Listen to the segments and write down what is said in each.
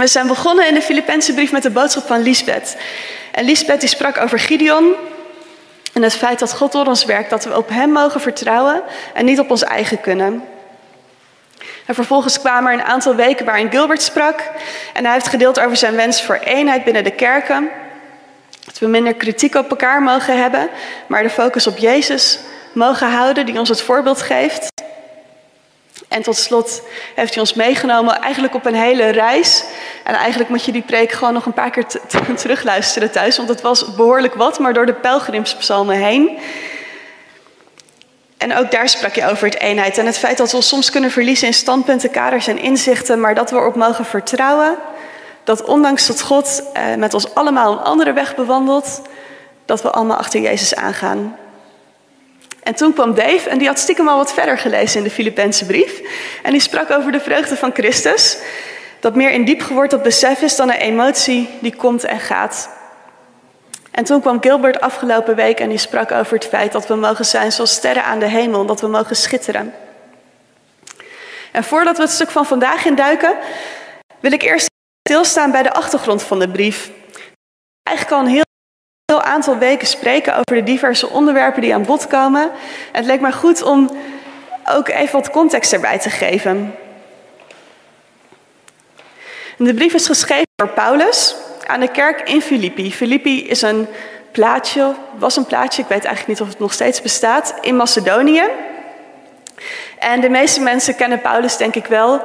We zijn begonnen in de Filipijnse brief met de boodschap van Lisbeth. En Lisbeth die sprak over Gideon en het feit dat God door ons werkt, dat we op Hem mogen vertrouwen en niet op ons eigen kunnen. En vervolgens kwamen er een aantal weken waarin Gilbert sprak en hij heeft gedeeld over zijn wens voor eenheid binnen de kerken. Dat we minder kritiek op elkaar mogen hebben, maar de focus op Jezus mogen houden, die ons het voorbeeld geeft. En tot slot heeft hij ons meegenomen eigenlijk op een hele reis. En eigenlijk moet je die preek gewoon nog een paar keer terugluisteren thuis, want het was behoorlijk wat, maar door de pelgrimspsalmen heen. En ook daar sprak je over het eenheid en het feit dat we ons soms kunnen verliezen in standpunten, kaders en inzichten, maar dat we erop mogen vertrouwen dat ondanks dat God eh, met ons allemaal een andere weg bewandelt, dat we allemaal achter Jezus aangaan. En toen kwam Dave en die had stiekem al wat verder gelezen in de Filipijnse brief. En die sprak over de vreugde van Christus. Dat meer in diep geworteld besef is dan een emotie die komt en gaat. En toen kwam Gilbert afgelopen week en die sprak over het feit dat we mogen zijn zoals sterren aan de hemel, dat we mogen schitteren. En voordat we het stuk van vandaag induiken, wil ik eerst stilstaan bij de achtergrond van de brief. Eigenlijk heel heel aantal weken spreken over de diverse onderwerpen die aan bod komen. En het leek mij goed om ook even wat context erbij te geven. De brief is geschreven door Paulus aan de kerk in Filippi. Filippi is een plaatsje, was een plaatsje, ik weet eigenlijk niet of het nog steeds bestaat, in Macedonië. En de meeste mensen kennen Paulus denk ik wel.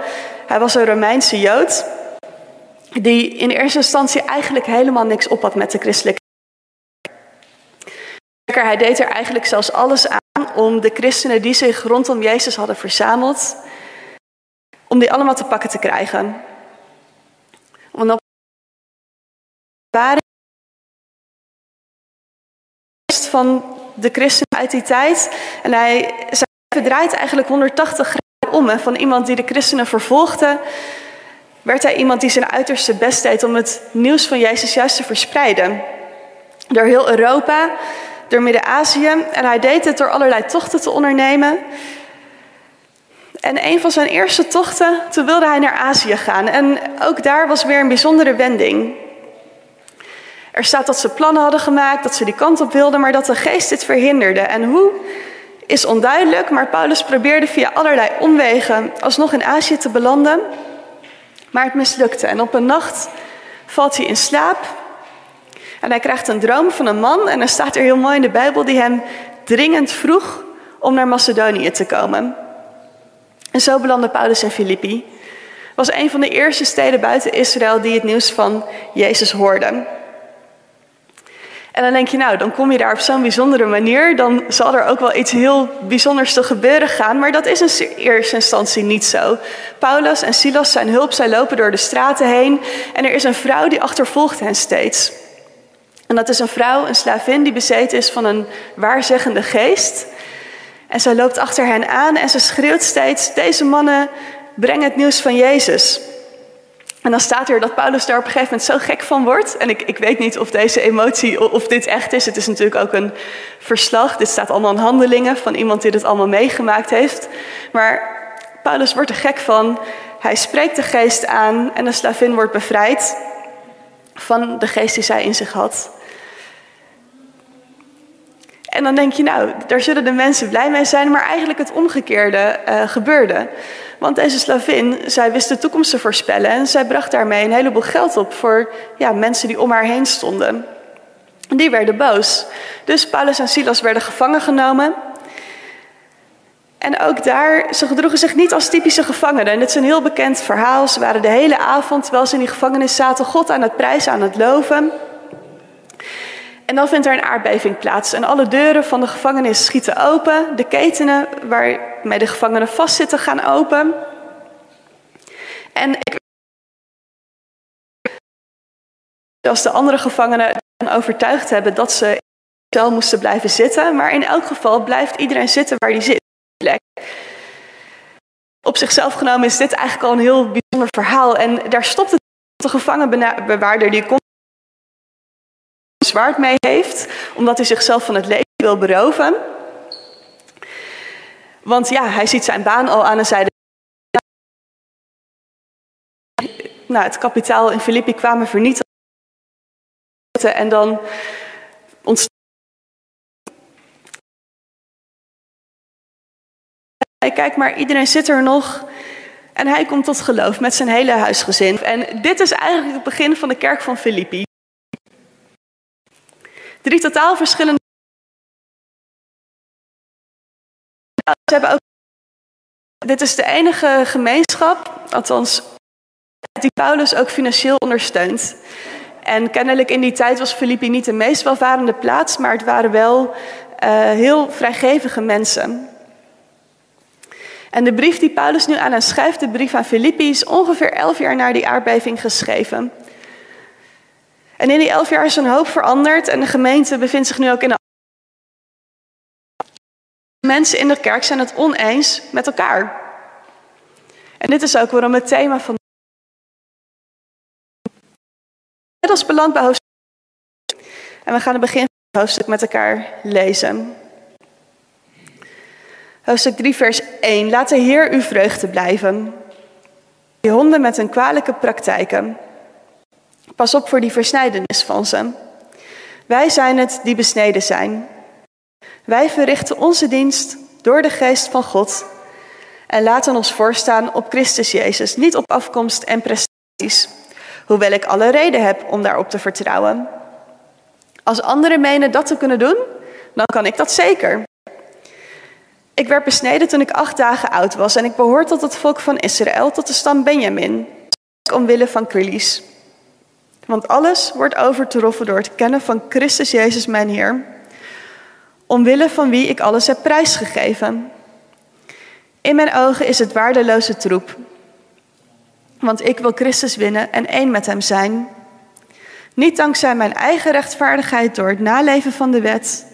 Hij was een Romeinse Jood die in eerste instantie eigenlijk helemaal niks op had met de christelijke hij deed er eigenlijk zelfs alles aan om de christenen die zich rondom Jezus hadden verzameld, om die allemaal te pakken te krijgen. Om op van de christenen uit die tijd. En hij draait eigenlijk 180 graden om. Van iemand die de christenen vervolgde, werd hij iemand die zijn uiterste best deed om het nieuws van Jezus juist te verspreiden. Door heel Europa door Midden-Azië. En hij deed het door allerlei tochten te ondernemen. En een van zijn eerste tochten, toen wilde hij naar Azië gaan. En ook daar was weer een bijzondere wending. Er staat dat ze plannen hadden gemaakt, dat ze die kant op wilden, maar dat de geest dit verhinderde. En hoe is onduidelijk, maar Paulus probeerde via allerlei omwegen alsnog in Azië te belanden. Maar het mislukte. En op een nacht valt hij in slaap en hij krijgt een droom van een man, en er staat er heel mooi in de Bijbel, die hem dringend vroeg om naar Macedonië te komen. En zo belandde Paulus in Filippi. was een van de eerste steden buiten Israël die het nieuws van Jezus hoorden. En dan denk je, nou, dan kom je daar op zo'n bijzondere manier, dan zal er ook wel iets heel bijzonders te gebeuren gaan, maar dat is in eerste instantie niet zo. Paulus en Silas zijn hulp, zij lopen door de straten heen en er is een vrouw die achtervolgt hen steeds. En dat is een vrouw, een slavin, die bezeten is van een waarzeggende geest. En zij loopt achter hen aan en ze schreeuwt steeds: Deze mannen brengen het nieuws van Jezus. En dan staat er dat Paulus daar op een gegeven moment zo gek van wordt. En ik, ik weet niet of deze emotie, of dit echt is. Het is natuurlijk ook een verslag. Dit staat allemaal in handelingen van iemand die dit allemaal meegemaakt heeft. Maar Paulus wordt er gek van. Hij spreekt de geest aan en de slavin wordt bevrijd van de geest die zij in zich had. En dan denk je, nou, daar zullen de mensen blij mee zijn, maar eigenlijk het omgekeerde uh, gebeurde. Want deze slavin, zij wist de toekomst te voorspellen en zij bracht daarmee een heleboel geld op voor ja, mensen die om haar heen stonden. En die werden boos. Dus Paulus en Silas werden gevangen genomen. En ook daar, ze gedroegen zich niet als typische gevangenen. En dit is een heel bekend verhaal. Ze waren de hele avond, terwijl ze in die gevangenis zaten, God aan het prijzen, aan het loven. En dan vindt er een aardbeving plaats en alle deuren van de gevangenis schieten open. De ketenen waarmee de gevangenen vastzitten gaan open. En ik als de andere gevangenen overtuigd hebben dat ze in de cel moesten blijven zitten. Maar in elk geval blijft iedereen zitten waar hij zit. Op zichzelf genomen is dit eigenlijk al een heel bijzonder verhaal. En daar stopt het de gevangenbewaarder die komt zwaard mee heeft, omdat hij zichzelf van het leven wil beroven. Want ja, hij ziet zijn baan al aan en zei: nou, het kapitaal in Filippi kwamen vernietigen. En dan ontstond. Kijk maar, iedereen zit er nog. En hij komt tot geloof met zijn hele huisgezin. En dit is eigenlijk het begin van de kerk van Filippi. Drie totaal verschillende. Ze hebben ook. Dit is de enige gemeenschap, althans, die Paulus ook financieel ondersteunt. En kennelijk in die tijd was Filippi niet de meest welvarende plaats, maar het waren wel uh, heel vrijgevige mensen. En de brief die Paulus nu aan hen schrijft, de brief aan Filippi, is ongeveer elf jaar na die aardbeving geschreven. En in die elf jaar is een hoop veranderd en de gemeente bevindt zich nu ook in een. Mensen in de kerk zijn het oneens met elkaar. En dit is ook waarom het thema van. Net als beland bij hoofdstuk. En we gaan het begin van het hoofdstuk met elkaar lezen. Hoofdstuk 3, vers 1. Laat de Heer uw vreugde blijven. Die honden met hun kwalijke praktijken. Pas op voor die versnijdenis van ze. Wij zijn het die besneden zijn. Wij verrichten onze dienst door de geest van God en laten ons voorstaan op Christus Jezus, niet op afkomst en prestaties, hoewel ik alle reden heb om daarop te vertrouwen. Als anderen menen dat te kunnen doen, dan kan ik dat zeker. Ik werd besneden toen ik acht dagen oud was en ik behoor tot het volk van Israël, tot de stam Benjamin, omwille van Christus. Want alles wordt overtroffen door het kennen van Christus Jezus mijn Heer, omwille van wie ik alles heb prijsgegeven. In mijn ogen is het waardeloze troep, want ik wil Christus winnen en één met Hem zijn. Niet dankzij mijn eigen rechtvaardigheid door het naleven van de wet,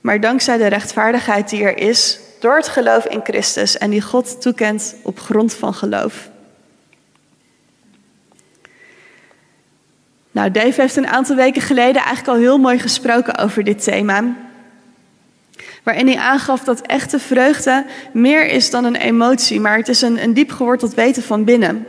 maar dankzij de rechtvaardigheid die er is door het geloof in Christus en die God toekent op grond van geloof. Nou, Dave heeft een aantal weken geleden eigenlijk al heel mooi gesproken over dit thema. Waarin hij aangaf dat echte vreugde meer is dan een emotie, maar het is een, een diep geworteld weten van binnen.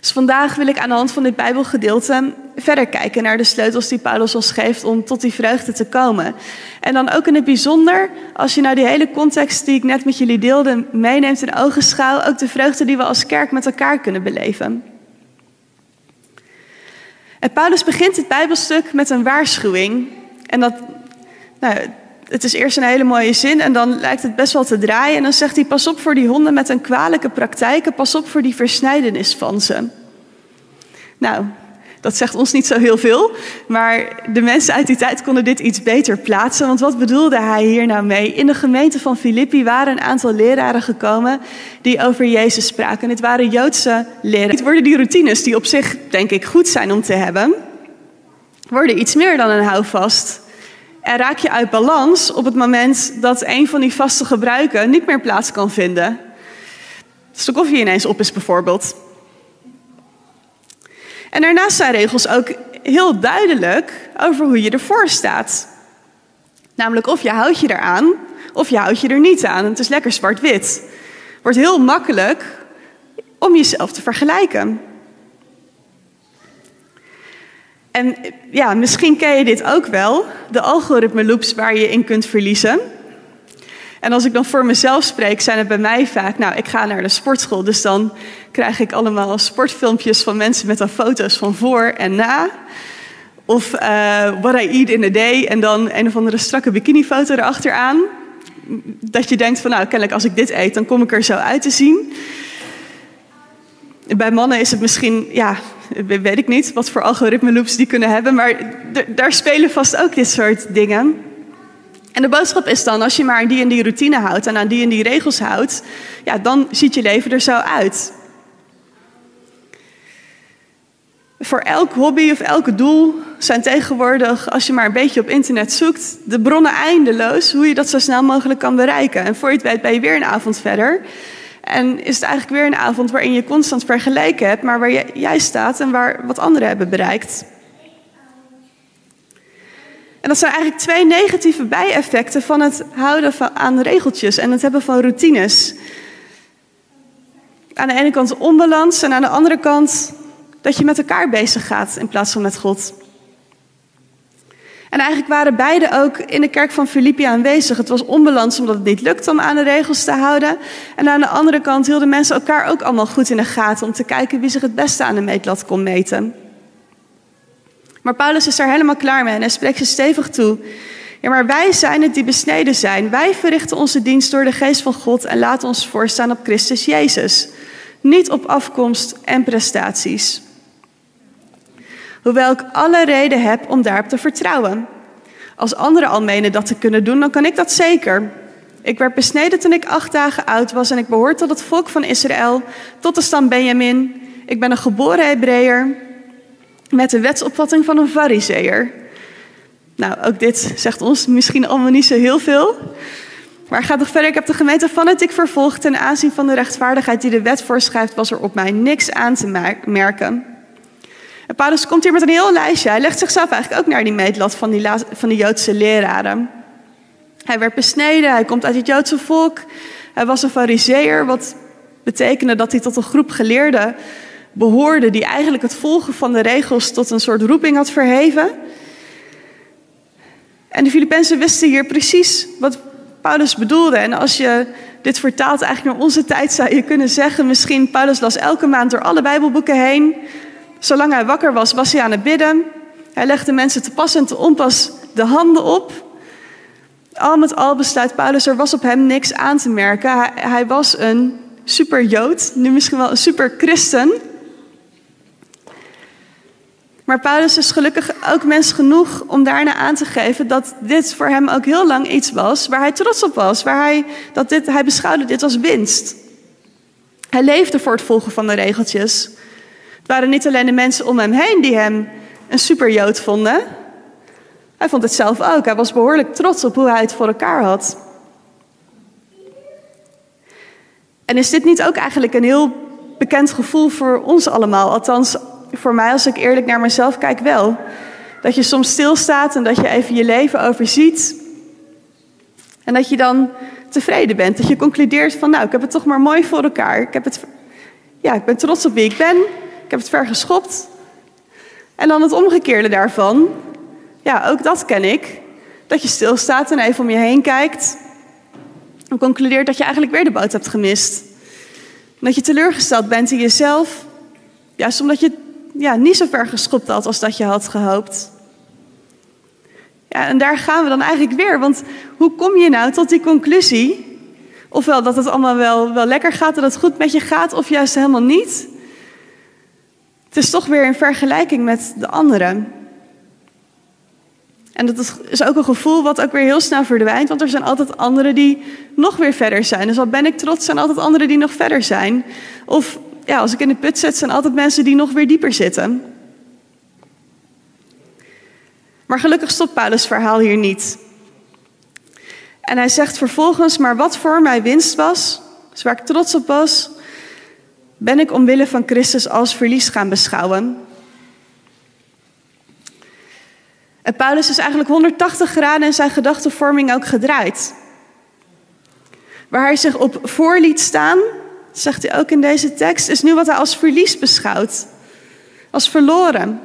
Dus vandaag wil ik aan de hand van dit Bijbelgedeelte verder kijken naar de sleutels die Paulus ons geeft om tot die vreugde te komen. En dan ook in het bijzonder, als je nou die hele context die ik net met jullie deelde meeneemt in ogenschouw, ook de vreugde die we als kerk met elkaar kunnen beleven. En Paulus begint het Bijbelstuk met een waarschuwing. En dat, nou, het is eerst een hele mooie zin en dan lijkt het best wel te draaien. En dan zegt hij: Pas op voor die honden met een kwalijke praktijken, pas op voor die versnijdenis van ze. Nou, dat zegt ons niet zo heel veel, maar de mensen uit die tijd konden dit iets beter plaatsen. Want wat bedoelde hij hier nou mee? In de gemeente van Filippi waren een aantal leraren gekomen die over Jezus spraken. En dit waren Joodse leraren. Het worden die routines die op zich, denk ik, goed zijn om te hebben, worden iets meer dan een houvast. En raak je uit balans op het moment dat een van die vaste gebruiken niet meer plaats kan vinden. Dus de koffie ineens op is bijvoorbeeld. En daarnaast zijn regels ook heel duidelijk over hoe je ervoor staat. Namelijk of je houdt je eraan of je houdt je er niet aan. Het is lekker zwart-wit. Wordt heel makkelijk om jezelf te vergelijken. En ja, misschien ken je dit ook wel, de algoritme loops waar je in kunt verliezen. En als ik dan voor mezelf spreek, zijn het bij mij vaak, nou, ik ga naar de sportschool, dus dan krijg ik allemaal sportfilmpjes van mensen met dan foto's van voor en na. Of uh, what I eat in a day en dan een of andere strakke bikinifoto erachteraan. Dat je denkt van, nou, kennelijk als ik dit eet, dan kom ik er zo uit te zien. Bij mannen is het misschien, ja, weet ik niet wat voor algoritme loops die kunnen hebben, maar daar spelen vast ook dit soort dingen. En de boodschap is dan, als je maar die en die routine houdt en aan die en die regels houdt, ja, dan ziet je leven er zo uit. Voor elk hobby of elk doel zijn tegenwoordig, als je maar een beetje op internet zoekt, de bronnen eindeloos hoe je dat zo snel mogelijk kan bereiken. En voor je het weet ben je weer een avond verder. En is het eigenlijk weer een avond waarin je constant vergelijken hebt, maar waar jij staat en waar wat anderen hebben bereikt. En dat zijn eigenlijk twee negatieve bijeffecten van het houden van, aan regeltjes en het hebben van routines. aan de ene kant onbalans en aan de andere kant dat je met elkaar bezig gaat in plaats van met God. En eigenlijk waren beide ook in de kerk van Filippi aanwezig. Het was onbalans omdat het niet lukte om aan de regels te houden. En aan de andere kant hielden mensen elkaar ook allemaal goed in de gaten om te kijken wie zich het beste aan de meetlat kon meten. Maar Paulus is er helemaal klaar mee en hij spreekt ze stevig toe. Ja, maar wij zijn het die besneden zijn. Wij verrichten onze dienst door de geest van God en laten ons voorstaan op Christus Jezus. Niet op afkomst en prestaties. Hoewel ik alle reden heb om daarop te vertrouwen. Als anderen al menen dat te kunnen doen, dan kan ik dat zeker. Ik werd besneden toen ik acht dagen oud was en ik behoor tot het volk van Israël, tot de stam Benjamin. Ik ben een geboren Hebreeër met de wetsopvatting van een fariseer. Nou, ook dit zegt ons misschien allemaal niet zo heel veel. Maar gaat nog verder. Ik heb de gemeente fanatiek vervolgd. Ten aanzien van de rechtvaardigheid die de wet voorschrijft, was er op mij niks aan te merken. En Paulus komt hier met een heel lijstje. Hij legt zichzelf eigenlijk ook naar die meetlat van die, van die Joodse leraren. Hij werd besneden, hij komt uit het Joodse volk. Hij was een fariseer, wat betekende dat hij tot een groep geleerden behoorde... die eigenlijk het volgen van de regels tot een soort roeping had verheven. En de Filippenzen wisten hier precies wat Paulus bedoelde. En als je dit vertaalt eigenlijk naar onze tijd, zou je kunnen zeggen... misschien Paulus las elke maand door alle Bijbelboeken heen... Zolang hij wakker was, was hij aan het bidden. Hij legde mensen te pas en te onpas de handen op. Al met al besluit Paulus, er was op hem niks aan te merken. Hij, hij was een super Jood, nu misschien wel een super christen. Maar Paulus is gelukkig ook mens genoeg om daarna aan te geven dat dit voor hem ook heel lang iets was waar hij trots op was. Waar hij, dat dit, hij beschouwde dit als winst. Hij leefde voor het volgen van de regeltjes waren niet alleen de mensen om hem heen die hem een superjood vonden. Hij vond het zelf ook. Hij was behoorlijk trots op hoe hij het voor elkaar had. En is dit niet ook eigenlijk een heel bekend gevoel voor ons allemaal? Althans, voor mij, als ik eerlijk naar mezelf kijk, wel. Dat je soms stilstaat en dat je even je leven overziet. En dat je dan tevreden bent. Dat je concludeert van, nou, ik heb het toch maar mooi voor elkaar. Ik, heb het, ja, ik ben trots op wie ik ben. Ik heb het ver geschopt. En dan het omgekeerde daarvan. Ja, ook dat ken ik. Dat je stilstaat en even om je heen kijkt. En concludeert dat je eigenlijk weer de boot hebt gemist. dat je teleurgesteld bent in jezelf. Juist omdat je ja, niet zo ver geschopt had als dat je had gehoopt. Ja, en daar gaan we dan eigenlijk weer. Want hoe kom je nou tot die conclusie? Ofwel dat het allemaal wel, wel lekker gaat, dat het goed met je gaat, of juist helemaal niet. Het is toch weer in vergelijking met de anderen. En dat is ook een gevoel wat ook weer heel snel verdwijnt, want er zijn altijd anderen die nog weer verder zijn. Dus al ben ik trots, zijn altijd anderen die nog verder zijn. Of ja, als ik in de put zit, zijn altijd mensen die nog weer dieper zitten. Maar gelukkig stopt Paulus' verhaal hier niet. En hij zegt vervolgens, maar wat voor mij winst was, dus waar ik trots op was, ben ik omwille van Christus als verlies gaan beschouwen. En Paulus is eigenlijk 180 graden in zijn gedachtenvorming ook gedraaid. Waar hij zich op voor liet staan, zegt hij ook in deze tekst, is nu wat hij als verlies beschouwt. Als verloren.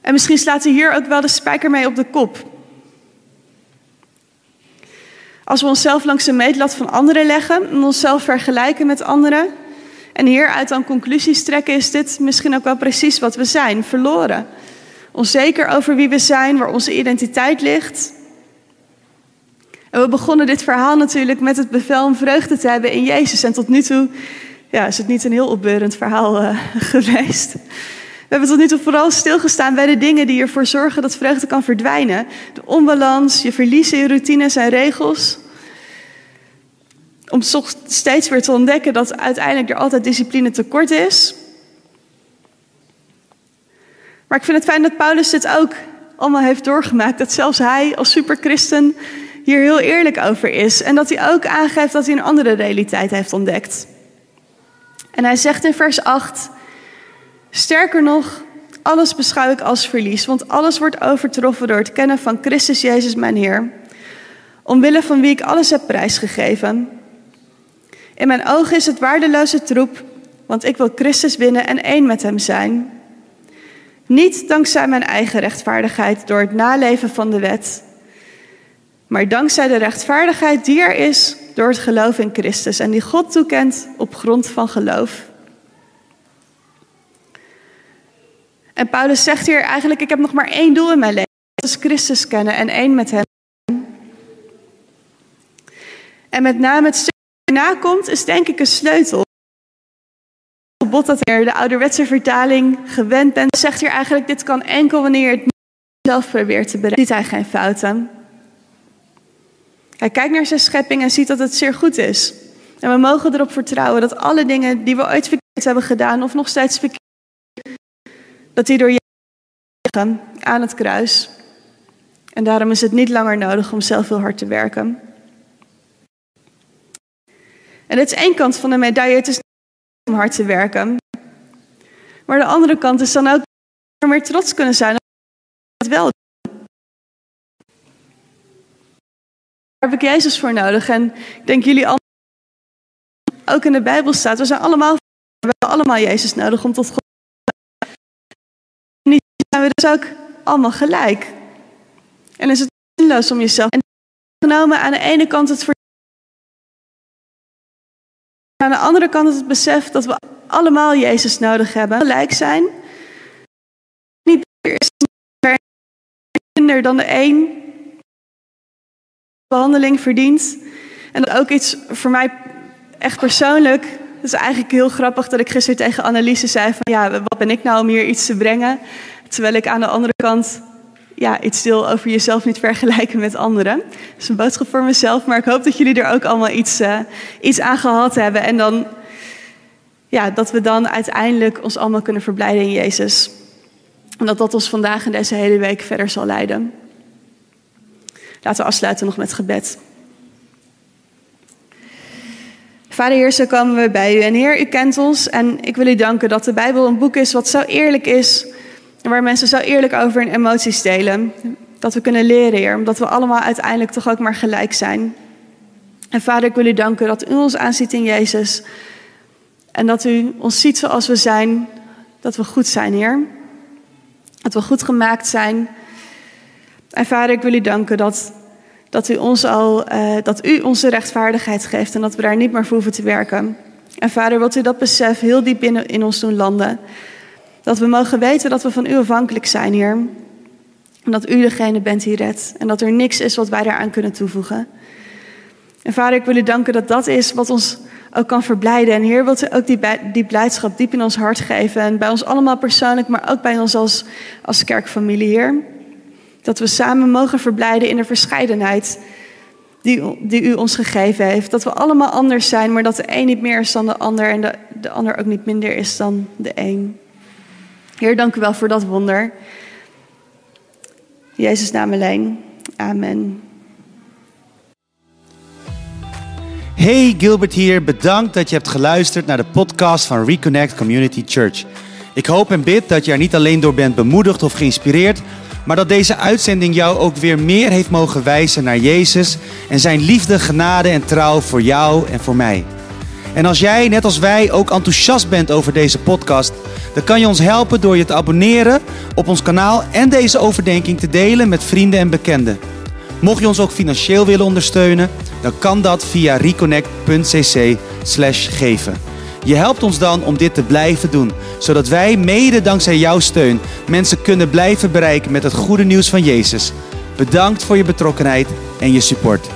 En misschien slaat hij hier ook wel de spijker mee op de kop. Als we onszelf langs de meetlat van anderen leggen en onszelf vergelijken met anderen en hieruit dan conclusies trekken, is dit misschien ook wel precies wat we zijn: verloren. Onzeker over wie we zijn, waar onze identiteit ligt. En we begonnen dit verhaal natuurlijk met het bevel om vreugde te hebben in Jezus. En tot nu toe ja, is het niet een heel opbeurend verhaal uh, geweest. We hebben tot nu toe vooral stilgestaan bij de dingen die ervoor zorgen dat vreugde kan verdwijnen. De onbalans, je verliezen in routines en regels. Om steeds weer te ontdekken dat uiteindelijk er altijd discipline tekort is. Maar ik vind het fijn dat Paulus dit ook allemaal heeft doorgemaakt. Dat zelfs hij als superchristen hier heel eerlijk over is. En dat hij ook aangeeft dat hij een andere realiteit heeft ontdekt. En hij zegt in vers 8. Sterker nog, alles beschouw ik als verlies, want alles wordt overtroffen door het kennen van Christus Jezus, mijn Heer, omwille van wie ik alles heb prijsgegeven. In mijn ogen is het waardeloze troep, want ik wil Christus winnen en één met hem zijn. Niet dankzij mijn eigen rechtvaardigheid door het naleven van de wet, maar dankzij de rechtvaardigheid die er is door het geloof in Christus en die God toekent op grond van geloof. En Paulus zegt hier eigenlijk, ik heb nog maar één doel in mijn leven. Dat is Christus kennen en één met hem. En met name het stuk dat erna komt, is denk ik een sleutel. Bot dat er de ouderwetse vertaling gewend bent, zegt hier eigenlijk, dit kan enkel wanneer je het zelf probeert te bereiken. Ziet hij geen fouten. Hij kijkt naar zijn schepping en ziet dat het zeer goed is. En we mogen erop vertrouwen dat alle dingen die we ooit verkeerd hebben gedaan, of nog steeds verkeerd dat hij door je aan het kruis. En daarom is het niet langer nodig om zelf heel hard te werken. En dit is één kant van de medaille. Het is niet om hard te werken. Maar de andere kant is dan ook meer trots kunnen zijn op het wel Daar heb ik Jezus voor nodig. En ik denk jullie allemaal, ook in de Bijbel staat, we zijn allemaal, we hebben allemaal Jezus nodig om tot God zijn we dus ook allemaal gelijk. En is het zinloos om jezelf. En genomen aan de ene kant het voor. Aan de andere kant het besef dat we allemaal Jezus nodig hebben. Gelijk zijn. Niet minder dan de een behandeling verdient. En ook iets voor mij echt persoonlijk. Het is eigenlijk heel grappig dat ik gisteren tegen Anneliese zei van ja, wat ben ik nou om hier iets te brengen? Terwijl ik aan de andere kant ja, iets deel over jezelf niet vergelijken met anderen. Dat is een boodschap voor mezelf, maar ik hoop dat jullie er ook allemaal iets, uh, iets aan gehad hebben. En dan, ja, dat we dan uiteindelijk ons allemaal kunnen verblijden in Jezus. En dat dat ons vandaag en deze hele week verder zal leiden. Laten we afsluiten nog met gebed. Vader Heer, zo komen we bij u. En Heer, u kent ons en ik wil u danken dat de Bijbel een boek is wat zo eerlijk is waar mensen zo eerlijk over hun emoties delen. Dat we kunnen leren, Heer, omdat we allemaal uiteindelijk toch ook maar gelijk zijn. En Vader, ik wil u danken dat u ons aanziet in Jezus. En dat u ons ziet zoals we zijn. Dat we goed zijn, Heer. Dat we goed gemaakt zijn. En Vader, ik wil u danken dat, dat, u, ons al, uh, dat u onze rechtvaardigheid geeft en dat we daar niet meer voor hoeven te werken. En Vader, wilt u dat besef heel diep binnen in ons doen landen. Dat we mogen weten dat we van u afhankelijk zijn, Heer. En dat u degene bent die redt. En dat er niks is wat wij daaraan kunnen toevoegen. En vader, ik wil u danken dat dat is wat ons ook kan verblijden. En Heer, wilt u ook die, die blijdschap diep in ons hart geven. En bij ons allemaal persoonlijk, maar ook bij ons als, als kerkfamilie, Heer. Dat we samen mogen verblijden in de verscheidenheid die, die u ons gegeven heeft. Dat we allemaal anders zijn, maar dat de een niet meer is dan de ander. En de, de ander ook niet minder is dan de een. Heer, dank u wel voor dat wonder. Jezus naam alleen. Amen. Hey, Gilbert hier. Bedankt dat je hebt geluisterd naar de podcast van Reconnect Community Church. Ik hoop en bid dat je er niet alleen door bent bemoedigd of geïnspireerd, maar dat deze uitzending jou ook weer meer heeft mogen wijzen naar Jezus en zijn liefde, genade en trouw voor jou en voor mij. En als jij, net als wij, ook enthousiast bent over deze podcast, dan kan je ons helpen door je te abonneren op ons kanaal en deze overdenking te delen met vrienden en bekenden. Mocht je ons ook financieel willen ondersteunen, dan kan dat via reconnect.cc/geven. Je helpt ons dan om dit te blijven doen, zodat wij mede dankzij jouw steun mensen kunnen blijven bereiken met het goede nieuws van Jezus. Bedankt voor je betrokkenheid en je support.